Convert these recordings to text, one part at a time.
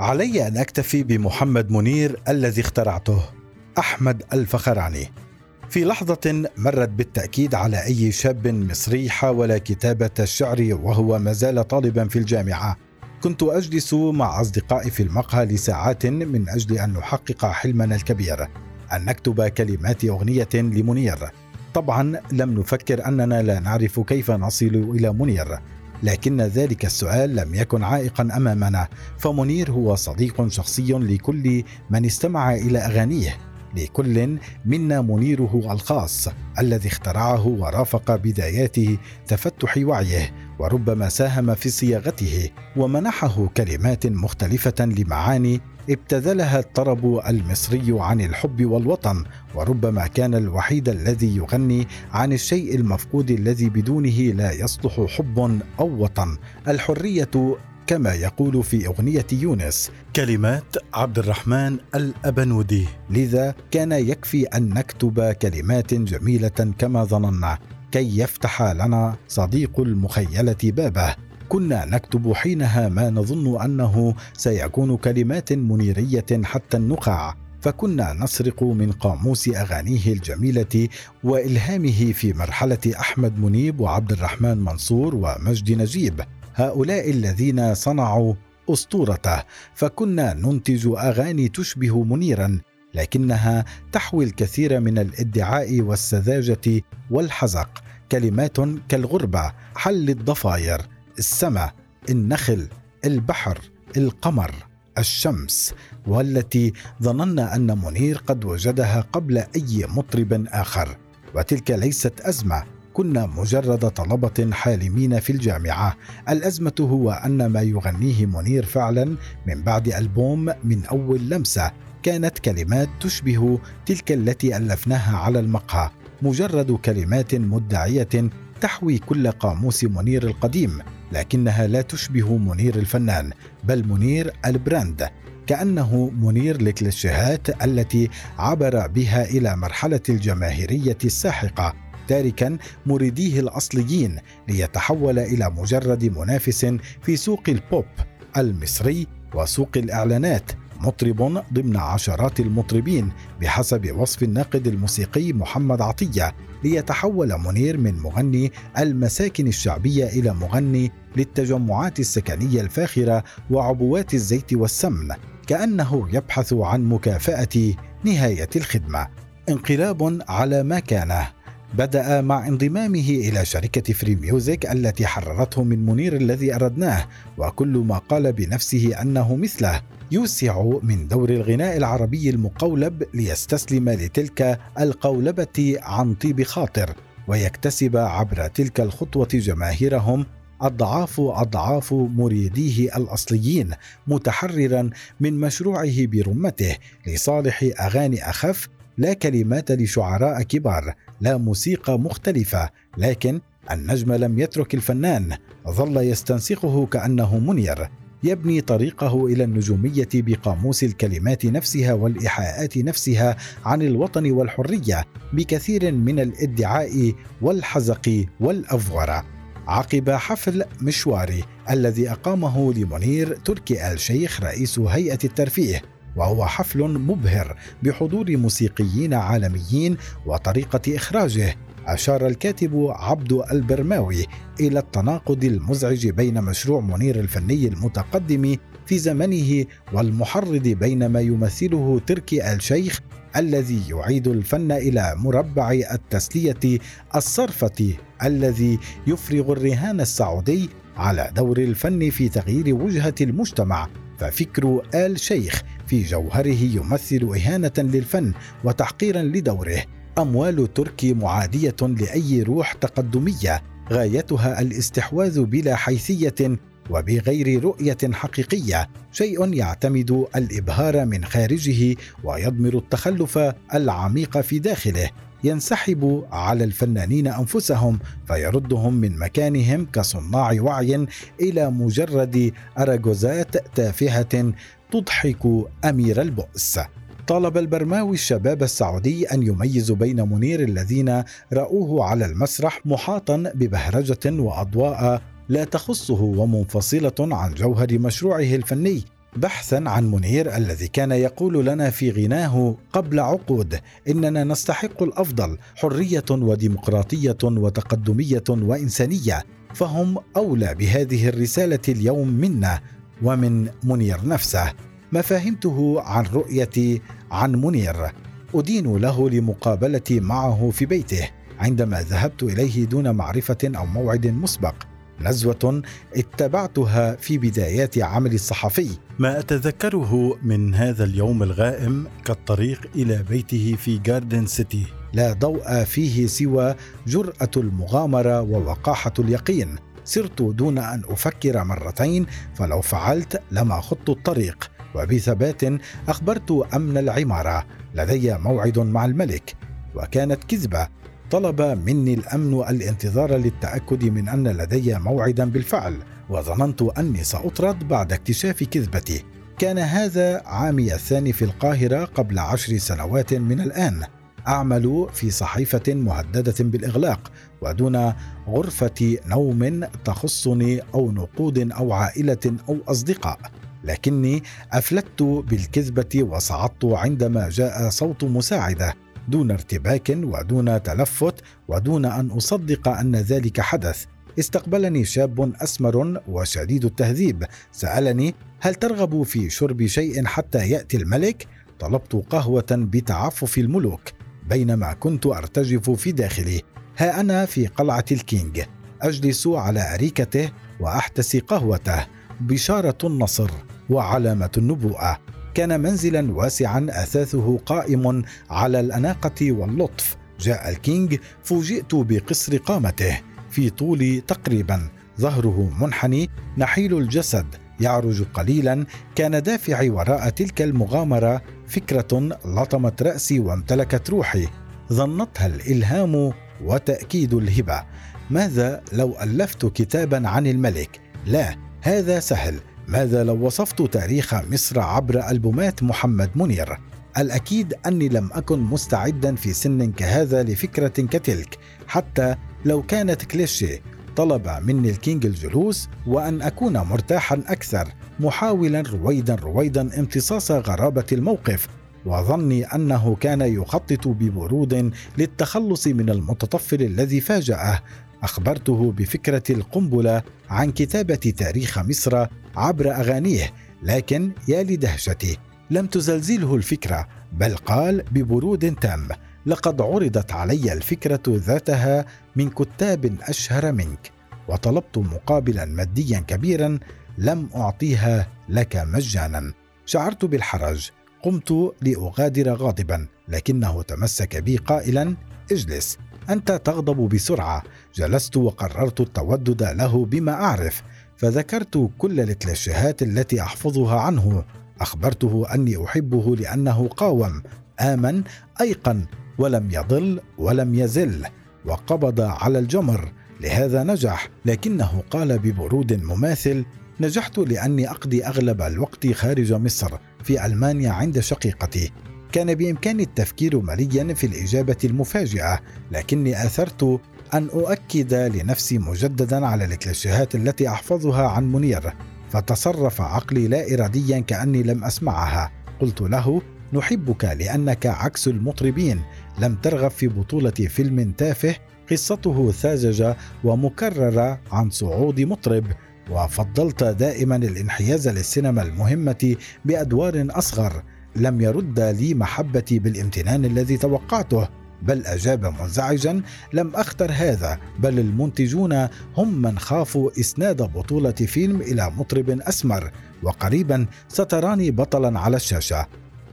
علي أن أكتفي بمحمد منير الذي اخترعته أحمد الفخراني. في لحظة مرت بالتأكيد على أي شاب مصري حاول كتابة الشعر وهو ما زال طالبا في الجامعة. كنت أجلس مع أصدقائي في المقهى لساعات من أجل أن نحقق حلمنا الكبير أن نكتب كلمات أغنية لمنير. طبعا لم نفكر أننا لا نعرف كيف نصل إلى منير. لكن ذلك السؤال لم يكن عائقا أمامنا فمنير هو صديق شخصي لكل من استمع إلى أغانيه لكل منا منيره الخاص الذي اخترعه ورافق بدايات تفتح وعيه. وربما ساهم في صياغته ومنحه كلمات مختلفة لمعاني ابتذلها الطرب المصري عن الحب والوطن وربما كان الوحيد الذي يغني عن الشيء المفقود الذي بدونه لا يصلح حب أو وطن. الحرية كما يقول في أغنية يونس كلمات عبد الرحمن الأبنودي. لذا كان يكفي أن نكتب كلمات جميلة كما ظننا. كي يفتح لنا صديق المخيلة بابه. كنا نكتب حينها ما نظن أنه سيكون كلمات منيرية حتى النقع فكنا نسرق من قاموس أغانيه الجميلة وإلهامه في مرحلة أحمد منيب وعبد الرحمن منصور ومجد نجيب. هؤلاء الذين صنعوا أسطورته. فكنا ننتج أغاني تشبه منيرا. لكنها تحوي الكثير من الادعاء والسذاجة والحزق كلمات كالغربة حل الضفاير السماء النخل البحر القمر الشمس والتي ظننا أن منير قد وجدها قبل أي مطرب آخر. وتلك ليست أزمة كنا مجرد طلبة حالمين في الجامعة. الأزمة هو أن ما يغنيه منير فعلا من بعد ألبوم من أول لمسة كانت كلمات تشبه تلك التي ألفناها على المقهى مجرد كلمات مدعية تحوي كل قاموس منير القديم لكنها لا تشبه منير الفنان بل منير ال brand كأنه منير الكليشيهات التي عبر بها إلى مرحلة الجماهيرية الساحقة تاركا مريديه الأصليين ليتحول إلى مجرد منافس في سوق البوب المصري وسوق الإعلانات. مطرب ضمن عشرات المطربين بحسب وصف الناقد الموسيقي محمد عطية ليتحول منير من مغني المساكن الشعبية إلى مغني للتجمعات السكنية الفاخرة وعبوات الزيت والسمن كأنه يبحث عن مكافأة نهاية الخدمة. انقلاب على ما كان. بدأ مع انضمامه إلى شركة Free Music التي حررته من منير الذي أردناه وكل ما قال بنفسه أنه مثله يوسع من دور الغناء العربي المقولب ليستسلم لتلك القولبة عن طيب خاطر ويكتسب عبر تلك الخطوة جماهيرهم أضعاف أضعاف مريديه الأصليين متحررا من مشروعه برمته لصالح أغاني أخف لا كلمات لشعراء كبار. لا موسيقى مختلفة لكن النجم لم يترك الفنان. ظل يستنسخه كأنه منير. يبني طريقه إلى النجومية بقاموس الكلمات نفسها والإيحاءات نفسها عن الوطن والحرية بكثير من الإدعاء والحزق والافوره عقب حفل مشواري الذي أقامه لمنير تركي آل شيخ رئيس هيئة الترفيه وهو حفل مبهر بحضور موسيقيين عالميين وطريقة إخراجه أشار الكاتب عبد البرماوي إلى التناقض المزعج بين مشروع منير الفني المتقدم في زمنه والمحرض بين ما يمثله تركي الشيخ الذي يعيد الفن إلى مربع التسلية الصرفة الذي يفرغ الرهان السعودي على دور الفن في تغيير وجهة المجتمع. ففكر آل شيخ في جوهره يمثل إهانة للفن وتحقيرا لدوره. أموال تركي معادية لأي روح تقدمية غايتها الاستحواذ بلا حيثية وبغير رؤية حقيقية. شيء يعتمد الإبهار من خارجه ويضمر التخلف العميق في داخله. ينسحب على الفنانين أنفسهم فيردهم من مكانهم كصناع وعي إلى مجرد اراجوزات تافهة تضحك أمير البؤس. طالب البرماوي الشباب السعودي أن يميزوا بين منير الذين رأوه على المسرح محاطا ببهرجة وأضواء لا تخصه ومنفصلة عن جوهر مشروعه الفني. بحثا عن منير الذي كان يقول لنا في غناه قبل عقود إننا نستحق الأفضل حرية وديمقراطية وتقدمية وإنسانية فهم أولى بهذه الرسالة اليوم منا ومن منير نفسه. ما فهمته عن رؤيتي عن منير؟ أدين له لمقابلتي معه في بيته عندما ذهبت إليه دون معرفة أو موعد مسبق. نزوة اتبعتها في بدايات عملي الصحفي. ما أتذكره من هذا اليوم الغائم كالطريق إلى بيته في جاردن سيتي لا ضوء فيه سوى جرأة المغامرة ووقاحة اليقين. سرت دون أن أفكر مرتين فلو فعلت لما خضت الطريق. وبثبات أخبرت أمن العمارة لدي موعد مع الملك وكانت كذبة. طلب مني الأمن الانتظار للتأكد من أن لدي موعدا بالفعل وظننت أني سأطرد بعد اكتشاف كذبتي. كان هذا عامي الثاني في القاهرة قبل عشر سنوات من الآن. أعمل في صحيفة مهددة بالإغلاق ودون غرفة نوم تخصني أو نقود أو عائلة أو أصدقاء. لكني افلتت بالكذبة وصعدت عندما جاء صوت مساعدة. دون ارتباك ودون تلفت ودون أن أصدق أن ذلك حدث. استقبلني شاب أسمر وشديد التهذيب. سألني هل ترغب في شرب شيء حتى يأتي الملك؟ طلبت قهوة بتعفف الملوك بينما كنت أرتجف في داخلي. ها أنا في قلعة ال King. أجلس على أريكته وأحتسي قهوته. بشارة النصر وعلامة النبوءة. كان منزلا واسعا أثاثه قائم على الأناقة واللطف. جاء ال King فوجئت بقصر قامته. في طولي تقريبا. ظهره منحني نحيل الجسد. يعرج قليلا. كان دافعي وراء تلك المغامرة. فكرة لطمت رأسي وامتلكت روحي. ظنتها الإلهام وتأكيد الهبة. ماذا لو ألفت كتابا عن الملك؟ لا هذا سهل. ماذا لو وصفت تاريخ مصر عبر ألبومات محمد منير؟ الأكيد أني لم أكن مستعدا في سن كهذا لفكرة كتلك حتى لو كانت كليشيه. طلب مني الكينج الجلوس وأن أكون مرتاحا أكثر محاولا رويدا رويدا امتصاص غرابة الموقف. وظني أنه كان يخطط ببرود للتخلص من المتطفل الذي فاجأه. أخبرته بفكرة القنبلة عن كتابة تاريخ مصر عبر أغانيه لكن يا لدهشته لم تزلزله الفكرة بل قال ببرود تام لقد عرضت علي الفكرة ذاتها من كتاب أشهر منك وطلبت مقابلا ماديا كبيرا لم أعطيها لك مجانا. شعرت بالحرج قمت لأغادر غاضبا لكنه تمسك بي قائلا اجلس. أنت تغضب بسرعة. جلست وقررت التودد له بما أعرف فذكرت كل الكليشيهات التي أحفظها عنه. أخبرته أني أحبه لأنه قاوم آمن أيقن ولم يضل ولم يزل وقبض على الجمر. لهذا نجح لكنه قال ببرود مماثل نجحت لأني أقضي أغلب الوقت خارج مصر في ألمانيا عند شقيقتي. كان بإمكاني التفكير مليا في الإجابة المفاجئة لكني آثرت أن أؤكد لنفسي مجددا على الكليشيهات التي أحفظها عن منير فتصرف عقلي لا اراديا كأني لم أسمعها. قلت له نحبك لأنك عكس المطربين. لم ترغب في بطولة فيلم تافه. قصته ساذجة ومكررة عن صعود مطرب وفضلت دائما الانحياز للسينما المهمة بأدوار أصغر. لم يرد لي محبتي بالامتنان الذي توقعته بل أجاب منزعجا لم أختر هذا بل المنتجون هم من خافوا إسناد بطولة فيلم إلى مطرب أسمر وقريبا ستراني بطلا على الشاشة.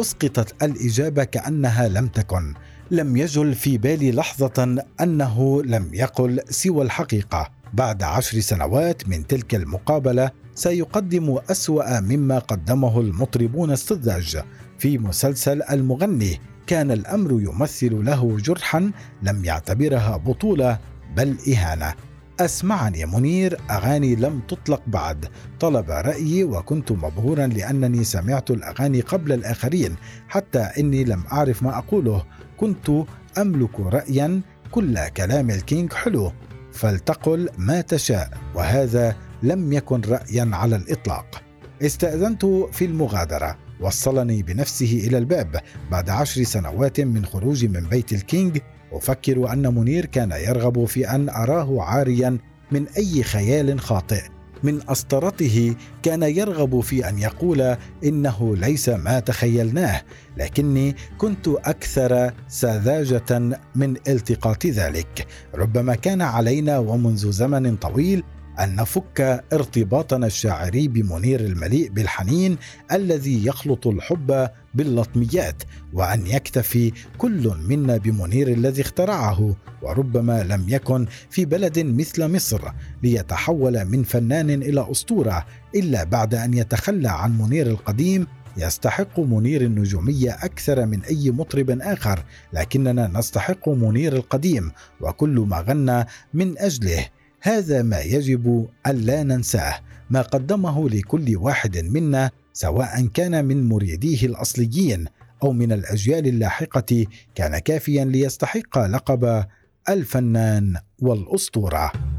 أسقطت الإجابة كأنها لم تكن. لم يجل في بالي لحظة أنه لم يقل سوى الحقيقة. بعد عشر سنوات من تلك المقابلة سيقدم أسوأ مما قدمه المطربون السذج في مسلسل المغني. كان الأمر يمثل له جرحا لم يعتبرها بطولة بل إهانة. أسمعني منير أغاني لم تطلق بعد. طلب رأيي وكنت مبهورا لأنني سمعت الأغاني قبل الآخرين حتى إني لم أعرف ما أقوله. كنت أملك رايا كل كلام ال King حلو. فلتقل ما تشاء وهذا لم يكن رايا على الإطلاق. استأذنت في المغادرة. وصلني بنفسه إلى الباب بعد عشر سنوات من خروجي من بيت ال King أفكر أن منير كان يرغب في أن أراه عاريا من أي خيال خاطئ. من أسطرته كان يرغب في أن يقول إنه ليس ما تخيلناه لكني كنت أكثر سذاجة من التقاط ذلك. ربما كان علينا ومنذ زمن طويل أن نفك ارتباطنا الشاعري بمنير المليء بالحنين الذي يخلط الحب باللطميات وأن يكتفي كل منا بمنير الذي اخترعه وربما لم يكن في بلد مثل مصر ليتحول من فنان إلى أسطورة إلا بعد أن يتخلى عن منير القديم يستحق منير النجومية أكثر من أي مطرب آخر لكننا نستحق منير القديم وكل ما غنى من أجله. هذا ما يجب ألا ننساه ما قدمه لكل واحد منا سواء كان من مريديه الأصليين أو من الأجيال اللاحقة كان كافيا ليستحق لقب الفنان والأسطورة.